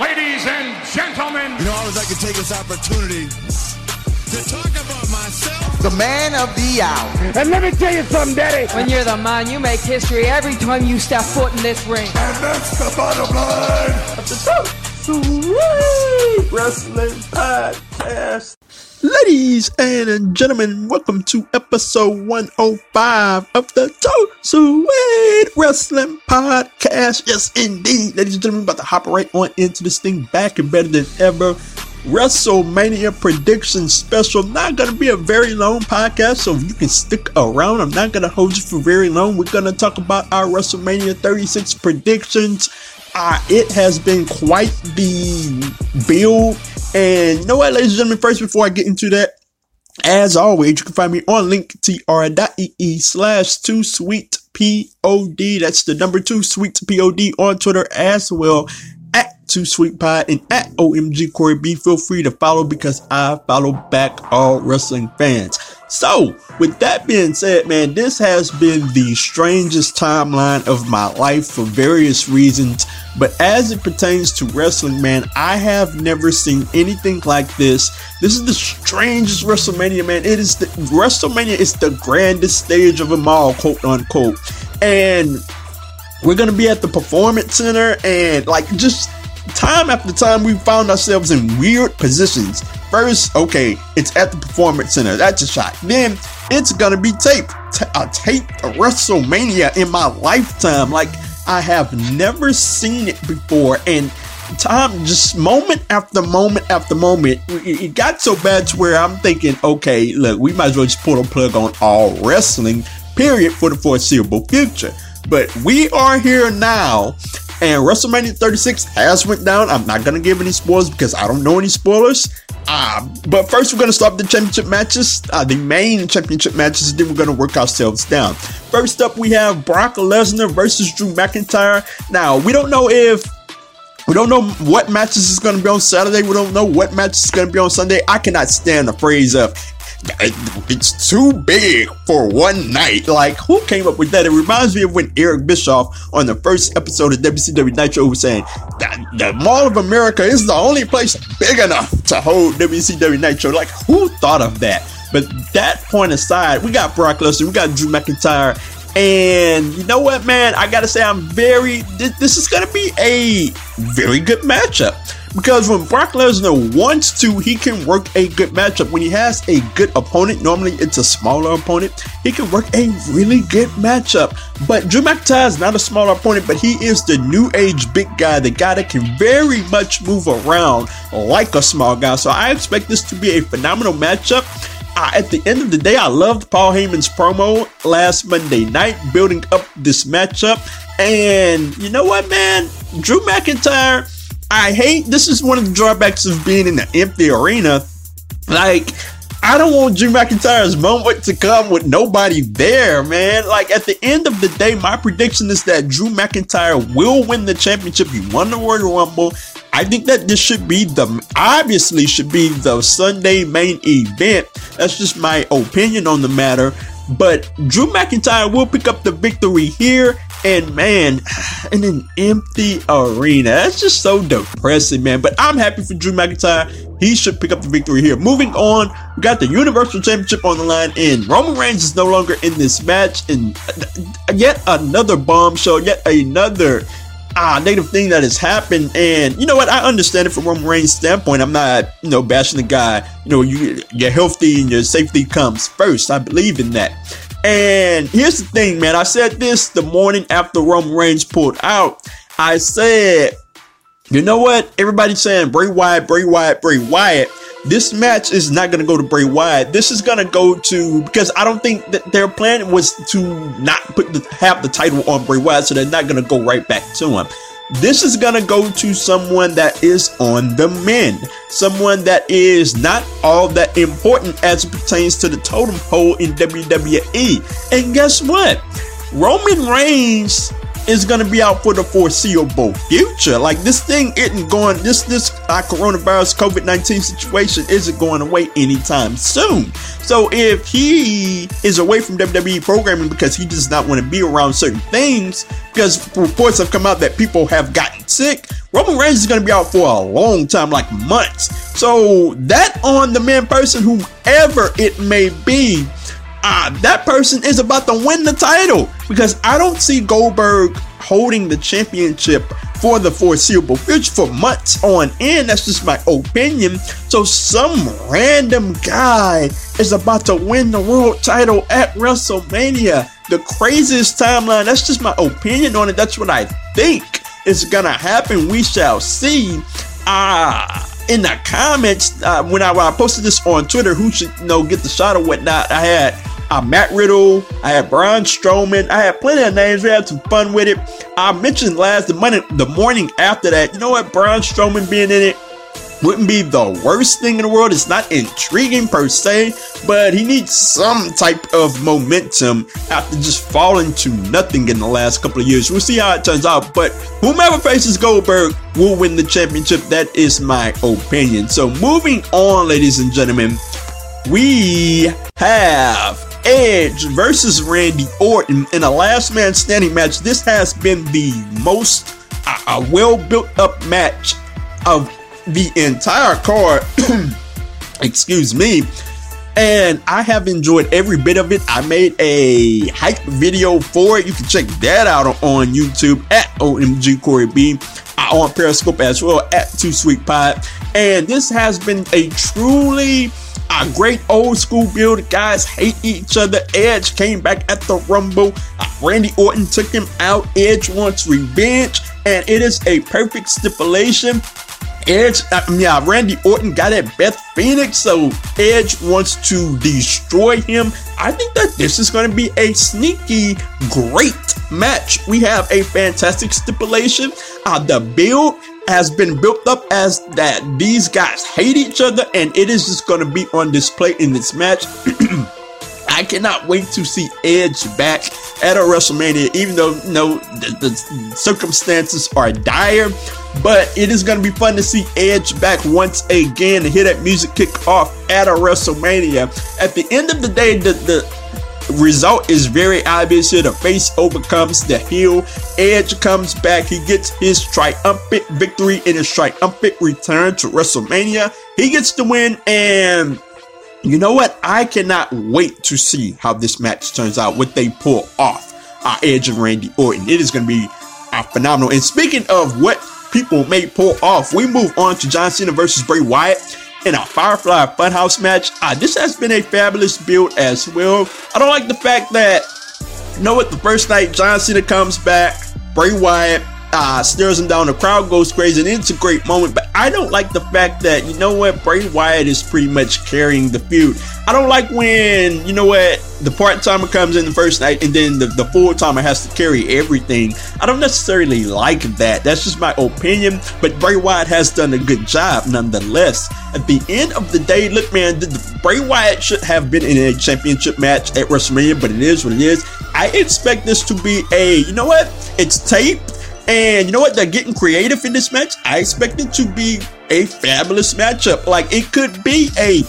Ladies and gentlemen, You know, I always like to take this opportunity to talk about myself. the man of the hour. And let me tell you something, Daddy. When you're the man, you make history every time you step foot in this ring. And that's the bottom line. That's the truth. Wrestling podcast. Ladies and gentlemen, welcome to episode 105 of the Two Sweet Wrestling Podcast. Yes, indeed. Ladies and gentlemen, about to hop right on into this thing back and better than ever. WrestleMania prediction special. Not going to be a very long podcast, so you can stick around. I'm not going to hold you for very long. We're going to talk about our WrestleMania 36 predictions. Uh, it has been quite the build. And you know what, ladies and gentlemen, first, before I get into that, as always, you can find me on linktr.ee slash two sweet pod. That's the number two sweet pod on Twitter as well at two sweet pod and at OMG Corey B. Feel free to follow because I follow back all wrestling fans. So, with that being said, man, this has been the strangest timeline of my life for various reasons. But as it pertains to wrestling, man, I have never seen anything like this. This is the strangest WrestleMania, man. It is the WrestleMania is the grandest stage of them all, quote unquote. And we're gonna be at the performance center and like just time after time we found ourselves in weird positions first okay it's at the performance center. That's a shot. Then it's gonna be taped. T- a taped wrestlemania in my lifetime. Like i have never seen it before. And time just moment after moment after moment it, got so bad to where i'm thinking okay look we might as well just pull the plug on all wrestling period for the foreseeable future. But we are here now, and WrestleMania 36 has went down. I'm not gonna give any spoilers because I don't know any spoilers. Uh, but first, we're gonna start the championship matches, uh, the main championship matches. And then we're gonna work ourselves down. First up, we have Brock Lesnar versus Drew McIntyre. Now, we don't know if we don't know what matches is going to be on Saturday. We don't know what matches is going to be on Sunday. I cannot stand the phrase of it's too big for one night. Like, who came up with that? It reminds me of when Eric Bischoff on the first episode of WCW Nitro was saying that the Mall of America is the only place big enough to hold WCW Nitro. Like, who thought of that? But that point aside, we got Brock Lesnar, we got Drew McIntyre, and you know what, man? I gotta say, I'm very. This, this is gonna be a very good matchup because when Brock Lesnar wants to, he can work a good matchup. When he has a good opponent, normally it's a smaller opponent, he can work a really good matchup. But Drew McIntyre is not a smaller opponent, but he is the new age big guy, the guy that can very much move around like a small guy. So I expect this to be a phenomenal matchup. Uh, at the end of the day, I loved Paul Heyman's promo last Monday night, building up this matchup. And you know what, man? Drew McIntyre, I hate this is one of the drawbacks of being in an empty arena. Like, I don't want Drew McIntyre's moment to come with nobody there, man. Like, at the end of the day, my prediction is that Drew McIntyre will win the championship. He won the Royal Rumble. I think that this should be the obviously should be the Sunday main event. That's just my opinion on the matter. But Drew McIntyre will pick up the victory here. And man, in an empty arena. That's just so depressing, man. But I'm happy for Drew McIntyre. He should pick up the victory here. Moving on, we got the Universal Championship on the line, and Roman Reigns is no longer in this match. And uh, yet another bombshell, yet another ah, negative thing that has happened. And you know what? I understand it from Roman Reigns' standpoint. I'm not, you know, bashing the guy. You know, you, you're healthy and your safety comes first. I believe in that. And here's the thing, man. I said this the morning after Roman Reigns pulled out. I said, you know what? Everybody's saying Bray Wyatt, Bray Wyatt, Bray Wyatt. This match is not going to go to Bray Wyatt. This is going to go to because I don't think that their plan was to not put the, have the title on Bray Wyatt, so they're not going to go right back to him. This is going to go to someone that is on the mend, someone that is not all that important as it pertains to the totem pole in WWE. And guess what? Roman Reigns is going to be out for the foreseeable future. Like this thing isn't going, this this uh, coronavirus COVID nineteen situation isn't going away anytime soon. So if he is away from WWE programming because he does not want to be around certain things, because reports have come out that people have gotten sick, Roman Reigns is going to be out for a long time, like months. So that on the man person, whoever it may be, uh, that person is about to win the title because I don't see Goldberg holding the championship for the foreseeable future for months on end. That's just my opinion. So some random guy is about to win the world title at WrestleMania. The craziest timeline. That's just my opinion on it. That's what I think is gonna happen. We shall see. Ah. In the comments uh, when, I, when I posted this on Twitter, who should you know get the shot or whatnot. I had uh, Matt Riddle, I had Braun Strowman, I had plenty of names. We had some fun with it. I mentioned last the morning, the morning after that. You know what? Braun Strowman being in it wouldn't be the worst thing in the world. It's not intriguing per se, but he needs some type of momentum after just falling to nothing in the last couple of years. We'll see how it turns out, but whomever faces Goldberg will win the championship. That is my opinion. So moving on, ladies and gentlemen, we have Edge versus Randy Orton in a last man standing match. This has been the most uh, well built up match of the entire card. Excuse me. And I have enjoyed every bit of it. I made a hype video for it. You can check that out on YouTube at OMG Corey B. On Periscope as well at Two Sweet Pod. And this has been a truly a great old school build. Guys hate each other. Edge came back at the Rumble. Uh, Randy Orton took him out. Edge wants revenge. And it is a perfect stipulation. Edge, uh, yeah, Randy Orton got at Beth Phoenix, so Edge wants to destroy him. I think that this is going to be a sneaky, great match. We have a fantastic stipulation. Uh, the build has been built up as that these guys hate each other, and it is just going to be on display in this match. I cannot wait to see Edge back at a WrestleMania, even though you know the, the circumstances are dire. But it is going to be fun to see Edge back once again and hear that music kick off at a WrestleMania. At the end of the day, the, the result is very obvious here. The face overcomes the heel. Edge comes back. He gets his triumphant victory in his triumphant return to WrestleMania. He gets the win, and you know what? I cannot wait to see how this match turns out, what they pull off. Uh, Edge and Randy Orton. It is going to be uh, phenomenal. And speaking of what people may pull off, we move on to John Cena versus Bray Wyatt in a Firefly Funhouse match. Uh, this has been a fabulous build as well. I don't like the fact that, you know what, the first night John Cena comes back, Bray Wyatt uh, stares him down, the crowd goes crazy, and it's a great moment. But I don't like the fact that, you know what, Bray Wyatt is pretty much carrying the feud. I don't like when, you know what, the part timer comes in the first night and then the, the full timer has to carry everything. I don't necessarily like that. That's just my opinion. But Bray Wyatt has done a good job nonetheless. At the end of the day, look, man, the, the Bray Wyatt should have been in a championship match at WrestleMania, but it is what it is. I expect this to be a, you know what, it's taped. And you know what? They're getting creative in this match. I expect it to be a fabulous matchup. Like it could be a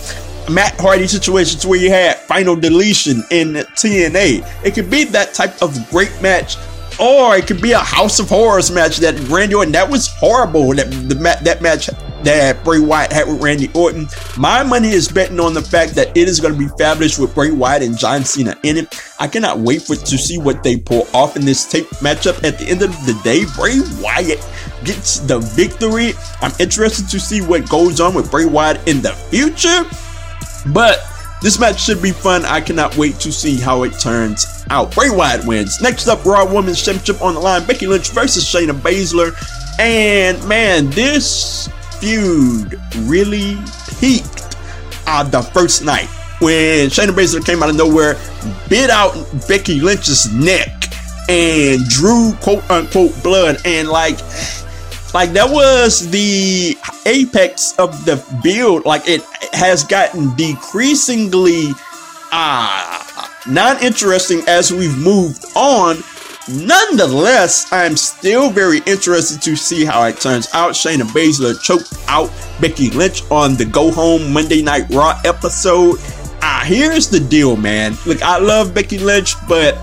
Matt Hardy situations where you had final deletion in TNA. It could be that type of great match. Or it could be a House of Horrors match that Randy Orton. That was horrible. That the that match that Bray Wyatt had with Randy Orton. My money is betting on the fact that it is going to be fabulous with Bray Wyatt and John Cena in it. I cannot wait for to see what they pull off in this tape matchup. At the end of the day, Bray Wyatt gets the victory. I'm interested to see what goes on with Bray Wyatt in the future. But this match should be fun. I cannot wait to see how it turns out. Bray Wyatt wins. Next up, Raw Women's Championship on the line. Becky Lynch versus Shayna Baszler. And man, this feud really peaked on the first night when Shayna Baszler came out of nowhere, bit out Becky Lynch's neck, and drew quote unquote blood. And like, like that was the apex of the build. Like it has gotten decreasingly uh not interesting as we've moved on Nonetheless, I'm still very interested to see how it turns out. Shayna Baszler choked out Becky Lynch on the Go Home Monday Night Raw episode. Ah, here's the deal, man. Look, I love Becky Lynch, but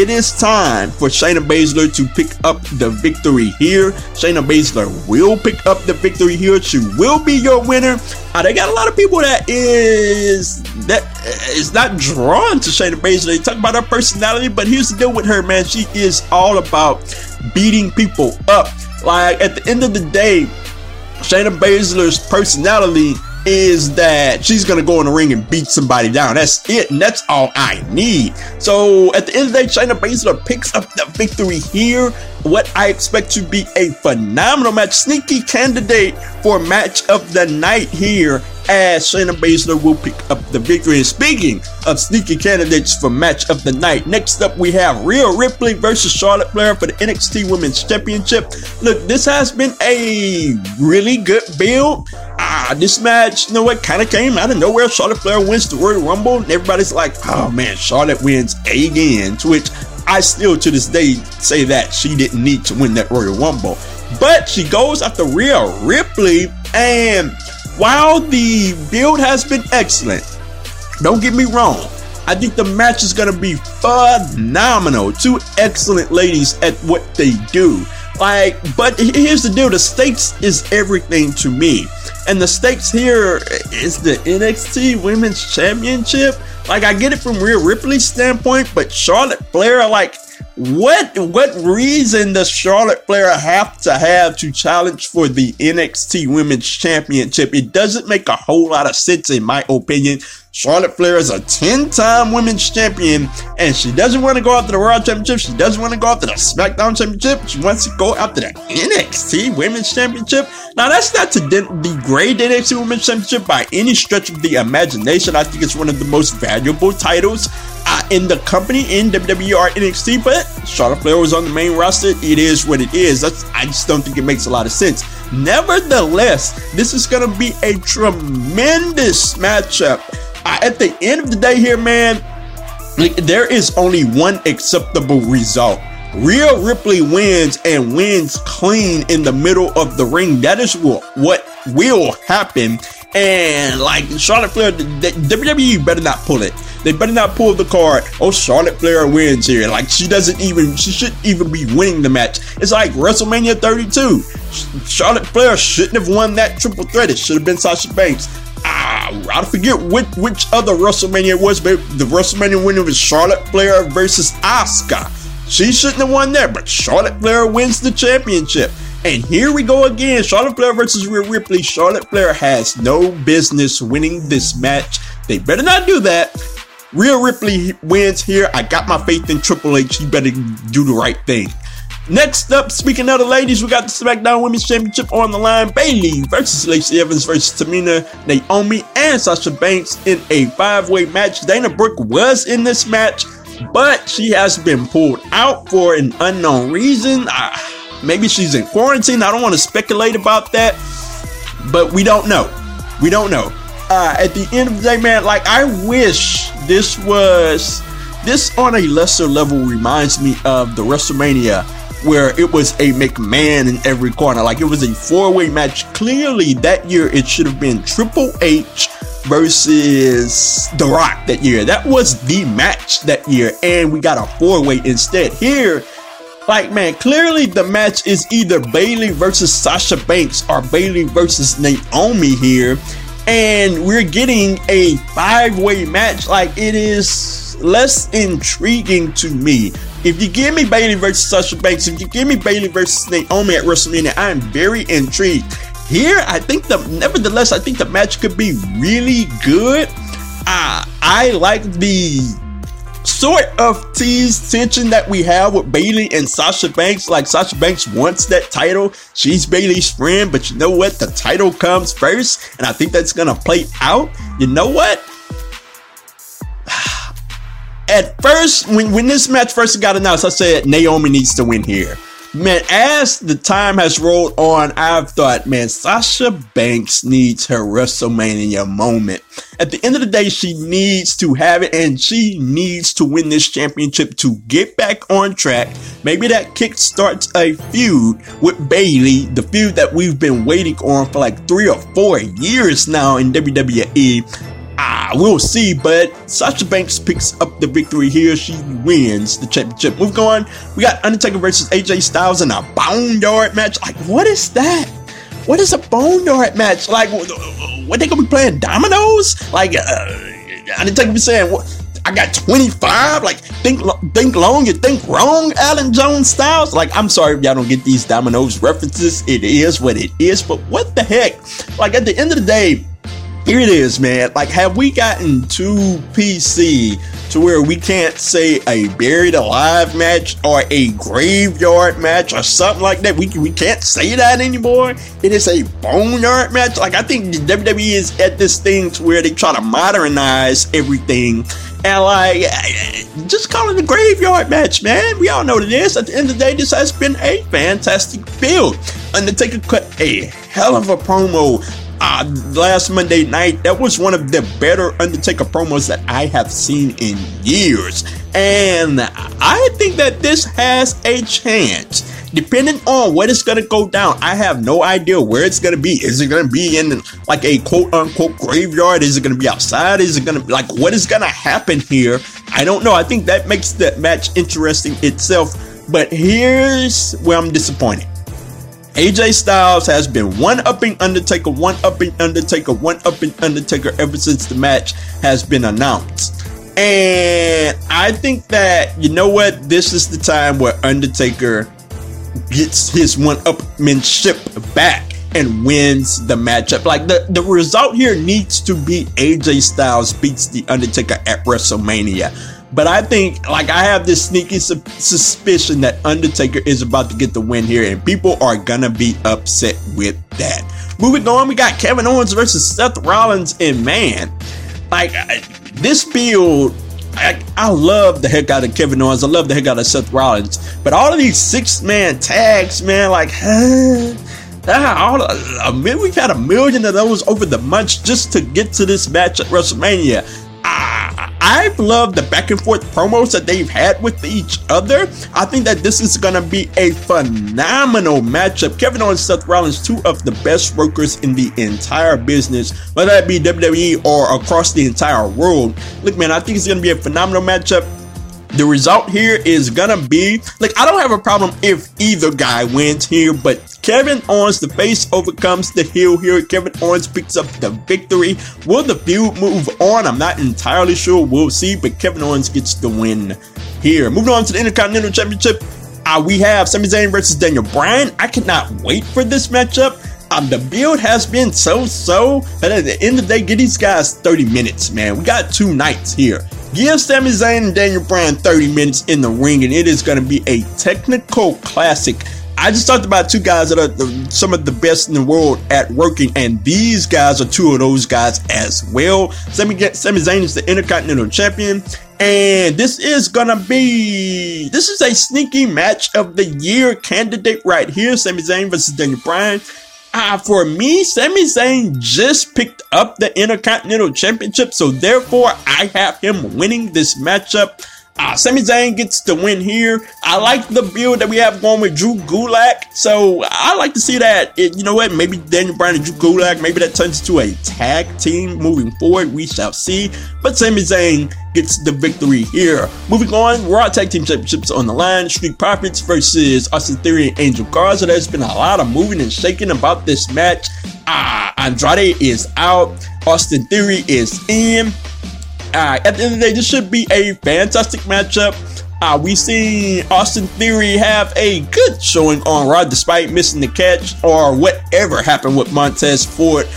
it is time for Shayna Baszler to pick up the victory here. Shayna Baszler will pick up the victory here. She will be your winner. Uh, they got a lot of people that is that is not drawn to Shayna Baszler. They talk about her personality, but here's the deal with her, man. She is all about beating people up. Like at the end of the day, Shayna Baszler's personality is that she's gonna go in the ring and beat somebody down. That's it, and that's all I need. So at the end of the day, Shayna Baszler picks up the victory here. What I expect to be a phenomenal match, sneaky candidate for match of the night here as Shayna Baszler will pick up the victory. And speaking of sneaky candidates for match of the night, next up we have Rhea Ripley versus Charlotte Flair for the NXT Women's Championship. Look, this has been a really good build. Ah, this match, you know what, kind of came out of nowhere. Charlotte Flair wins the Royal Rumble, and everybody's like, oh man, Charlotte wins again. To which I still to this day say that she didn't need to win that Royal Rumble. But she goes after Rhea Ripley, and while the build has been excellent, don't get me wrong, I think the match is going to be phenomenal. Two excellent ladies at what they do. Like, but here's the deal the stakes is everything to me. And the stakes here is the NXT Women's Championship. Like, I get it from Rhea Ripley's standpoint, but Charlotte Flair, like, what what reason does Charlotte Flair have to have to challenge for the NXT Women's Championship? It doesn't make a whole lot of sense in my opinion. Charlotte Flair is a 10-time women's champion, and she doesn't want to go after the World Championship. She doesn't want to go after the SmackDown Championship. She wants to go after the NXT Women's Championship. Now, that's not to degrade the NXT Women's Championship by any stretch of the imagination. I think it's one of the most valuable titles uh, in the company in WWE or NXT, but Charlotte Flair was on the main roster. It is what it is. That's, I just don't think it makes a lot of sense. Nevertheless, this is going to be a tremendous matchup at the end of the day here, man, like, there is only one acceptable result. Rhea Ripley wins and wins clean in the middle of the ring. That is what, what will happen. And like Charlotte Flair, WWE better not pull it. They better not pull the card. Oh, Charlotte Flair wins here. Like she doesn't even, she shouldn't even be winning the match. It's like WrestleMania 32. Charlotte Flair shouldn't have won that triple threat. It should have been Sasha Banks. Ah, I forget which which other WrestleMania it was, but the WrestleMania winner was Charlotte Flair versus Asuka. She shouldn't have won there, but Charlotte Flair wins the championship. And here we go again. Charlotte Flair versus Rhea Ripley. Charlotte Flair has no business winning this match. They better not do that. Rhea Ripley wins here. I got my faith in Triple H. He better do the right thing. Next up, speaking of the ladies, we got the SmackDown Women's Championship on the line. Bayley versus Lacey Evans versus Tamina, Naomi, and Sasha Banks in a five-way match. Dana Brooke was in this match, but she has been pulled out for an unknown reason. Uh, maybe she's in quarantine. I don't want to speculate about that, but we don't know. We don't know. Uh, at the end of the day, man, like I wish this was this on a lesser level reminds me of the WrestleMania where it was a McMahon in every corner. Like it was a four way match. Clearly, that year it should have been Triple H versus The Rock that year. That was the match that year, and we got a four way instead. Here, like man, clearly the match is either Bayley versus Sasha Banks or Bayley versus Naomi here. And we're getting a five way match. Like it is less intriguing to me if you give me Bayley versus Sasha Banks, if you give me Bayley versus Naomi at WrestleMania, I am very intrigued. Here, I think the nevertheless, I think the match could be really good. Uh, I like the sort of tease tension that we have with Bayley and Sasha Banks. Like Sasha Banks wants that title. She's Bayley's friend, but you know what? The title comes first, and I think that's gonna play out. You know what? at first, when, when this match first got announced, I said Naomi needs to win here. Man, as the time has rolled on, I've thought, man, Sasha Banks needs her WrestleMania moment. At the end of the day, she needs to have it and she needs to win this championship to get back on track. Maybe that kick starts a feud with Bayley, the feud that we've been waiting on for like three or four years now in WWE. Ah, we'll see, but Sasha Banks picks up the victory here. She wins the championship. Moving on, we got Undertaker versus AJ Styles in a boneyard match. Like, what is that? What is a boneyard match? Like, what they gonna be playing dominoes? Like, uh, Undertaker be saying, what? I got 25. Like, think think long, you think wrong, Allen Jones Styles. Like, I'm sorry if y'all don't get these dominoes references. It is what it is, but what the heck? Like, at the end of the day, here it is, man. Like, have we gotten too PC to where we can't say a buried alive match or a graveyard match or something like that? We, we can't say that anymore. It is a boneyard match. Like, I think WWE is at this thing to where they try to modernize everything. And like, just call it a graveyard match, man. We all know what it is. At the end of the day, this has been a fantastic build. Undertaker cut a hell of a promo uh, last Monday night, that was one of the better Undertaker promos that I have seen in years. And I think that this has a chance. Depending on what is going to go down, I have no idea where it's going to be. Is it going to be in like a quote unquote graveyard? Is it going to be outside? Is it going to be like what is going to happen here? I don't know. I think that makes that match interesting itself. But here's where I'm disappointed. AJ Styles has been one upping Undertaker, one upping Undertaker, one upping Undertaker ever since the match has been announced. And I think that, you know what, this is the time where Undertaker gets his one upmanship back and wins the matchup. Like the, the result here needs to be AJ Styles beats The Undertaker at WrestleMania. But I think, like, I have this sneaky su- suspicion that Undertaker is about to get the win here, and people are gonna be upset with that. Moving on, we got Kevin Owens versus Seth Rollins, and man, like, I, this build. I, I love the heck out of Kevin Owens. I love the heck out of Seth Rollins. But all of these six man tags, man, like, Ah, all, a, a, we've had a million of those over the months just to get to this match at WrestleMania. I've loved the back and forth promos that they've had with each other. I think that this is going to be a phenomenal matchup. Kevin Owens, Seth Rollins, two of the best workers in the entire business, whether that be WWE or across the entire world. Look, man, I think it's going to be a phenomenal matchup. The result here is gonna be like I don't have a problem if either guy wins here, but Kevin Owens, the face overcomes the heel here. Kevin Owens picks up the victory. Will the feud move on? I'm not entirely sure. We'll see, but Kevin Owens gets the win here. Moving on to the Intercontinental Championship, uh, we have Sami Zayn versus Daniel Bryan. I cannot wait for this matchup. Um, the build has been so so, but at the end of the day, get these guys 30 minutes, man. We got two nights here. Give Sami Zayn and Daniel Bryan 30 minutes in the ring, and it is going to be a technical classic. I just talked about two guys that are the, some of the best in the world at working, and these guys are two of those guys as well. Sami, Sami Zayn is the Intercontinental Champion, and this is gonna be this is a sneaky match of the year candidate right here. Sami Zayn versus Daniel Bryan. Uh, for me, Sami Zayn just picked up the Intercontinental Championship, so therefore I have him winning this matchup. Uh, Sami Zayn gets the win here. I like the build that we have going with Drew Gulak. So I like to see that. It, you know what? Maybe Daniel Bryan and Drew Gulak, maybe that turns into a tag team moving forward. We shall see. But Sami Zayn gets the victory here. Moving on, Raw Tag Team Championships on the line. Street Profits versus Austin Theory and Angel Garza. There's been a lot of moving and shaking about this match. Uh, Andrade is out. Austin Theory is in. Uh, at the end of the day, this should be a fantastic matchup. Uh, we seen Austin Theory have a good showing on Raw despite missing the catch or whatever happened with Montez Ford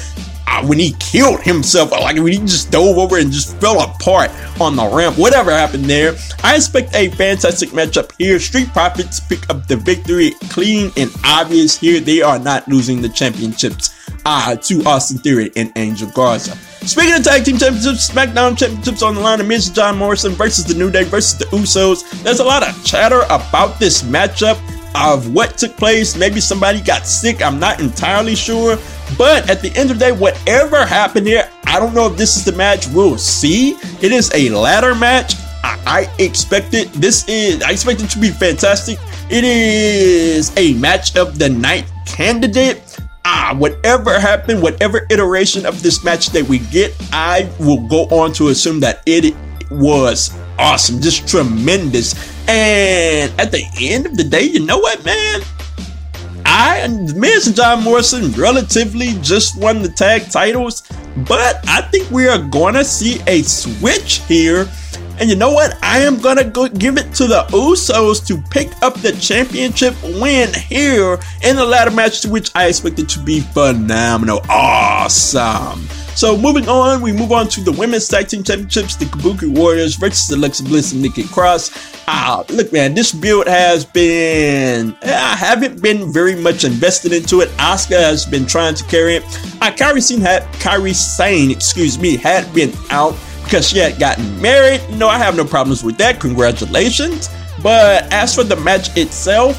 uh, when he killed himself, like when he just dove over and just fell apart on the ramp, whatever happened there. I expect a fantastic matchup here. Street Profits pick up the victory clean and obvious here. They are not losing the championships uh, to Austin Theory and Angel Garza. Speaking of tag team championships, SmackDown championships on the line of Miz John Morrison versus the New Day versus the Usos. There's a lot of chatter about this matchup. of what took place. Maybe somebody got sick. I'm not entirely sure. But at the end of the day, whatever happened here, I don't know if this is the match. We'll see. It is a ladder match. I, I expect it. This is I expect it to be fantastic. It is a match of the night candidate. Ah, whatever happened, whatever iteration of this match that we get, I will go on to assume that it was awesome, just tremendous. And at the end of the day, you know what, man? I Miz and John Morrison relatively just won the tag titles, but I think we are gonna see a switch here. And you know what? I am gonna go give it to the Usos to pick up the championship win here in the ladder match, which I expect it to be phenomenal, awesome. So moving on, we move on to the women's tag team championships, the Kabuki Warriors versus the Alexa Bliss and Nikki Cross. Ah, look, man, this build has been I haven't been very much invested into it. Asuka has been trying to carry it. Uh, Kairi Sane had Kairi Sane, excuse me, had been out because she had gotten married. No, I have no problems with that. Congratulations. But as for the match itself,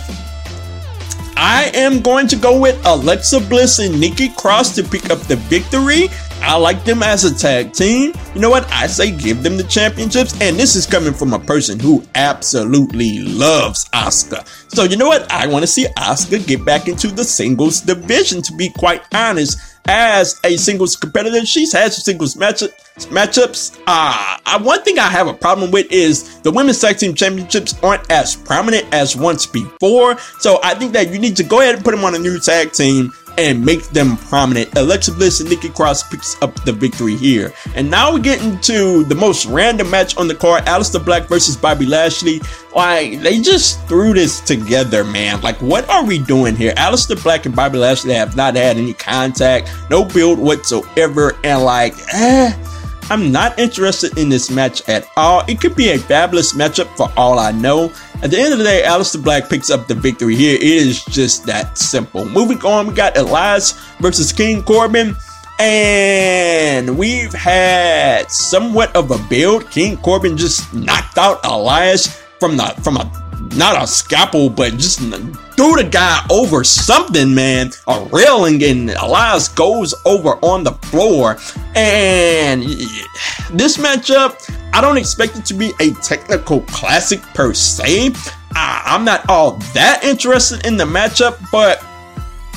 I am going to go with Alexa Bliss and Nikki Cross to pick up the victory. I like them as a tag team. You know what? I say give them the championships. And this is coming from a person who absolutely loves Asuka. So you know what? I want to see Asuka get back into the singles division, to be quite honest. As a singles competitor, she's had some singles matchup, matchups. Uh, one thing I have a problem with is the women's tag team championships aren't as prominent as once before. So I think that you need to go ahead and put them on a new tag team and make them prominent. Alexa Bliss and Nikki Cross picks up the victory here. And now we get into the most random match on the card, Aleister Black versus Bobby Lashley. Like, they just threw this together, man. Like, what are we doing here? Aleister Black and Bobby Lashley have not had any contact, no build whatsoever, and like, eh I'm not interested in this match at all. It could be a fabulous matchup for all I know. At the end of the day, Aleister Black picks up the victory here. It is just that simple. Moving on, we got Elias versus King Corbin. And we've had somewhat of a build. King Corbin just knocked out Elias from the from a not a scalpel, but just threw the guy over something, man. A railing, and Elias goes over on the floor. And this matchup, I don't expect it to be a technical classic per se. I'm not all that interested in the matchup, but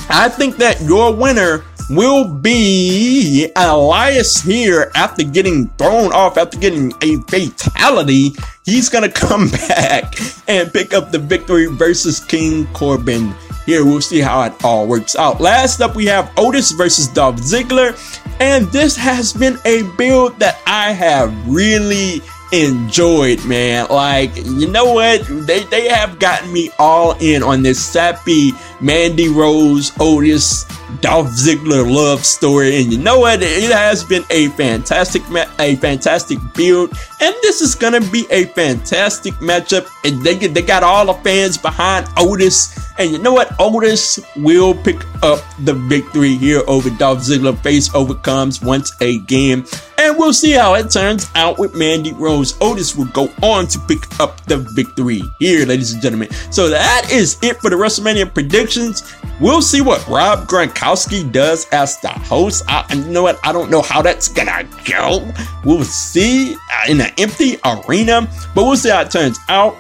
I think that your winner will be Elias here after getting thrown off, after getting a fatality. He's going to come back and pick up the victory versus King Corbin. Here, we'll see how it all works out. Last up, we have Otis versus Dolph Ziggler. And this has been a build that I have really enjoyed, man. Like, you know what? They they have gotten me all in on this sappy Mandy Rose Otis Dolph Ziggler love story. And you know what? It has been a fantastic a fantastic build, and this is gonna be a fantastic matchup. And they they got all the fans behind Otis. And you know what? Otis will pick up the victory here over Dolph Ziggler. Face overcomes once again. And we'll see how it turns out with Mandy Rose. Otis will go on to pick up the victory here, ladies and gentlemen. So that is it for the WrestleMania predictions. We'll see what Rob Gronkowski does as the host. I, you know what? I don't know how that's gonna go. We'll see uh, in an empty arena, but we'll see how it turns out.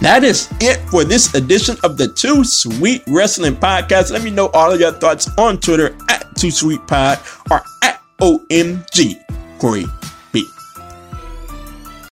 That is it for this edition of the Two Sweet Wrestling Podcast. Let me know all of your thoughts on Twitter at Two Sweet Pod or at OMG Corey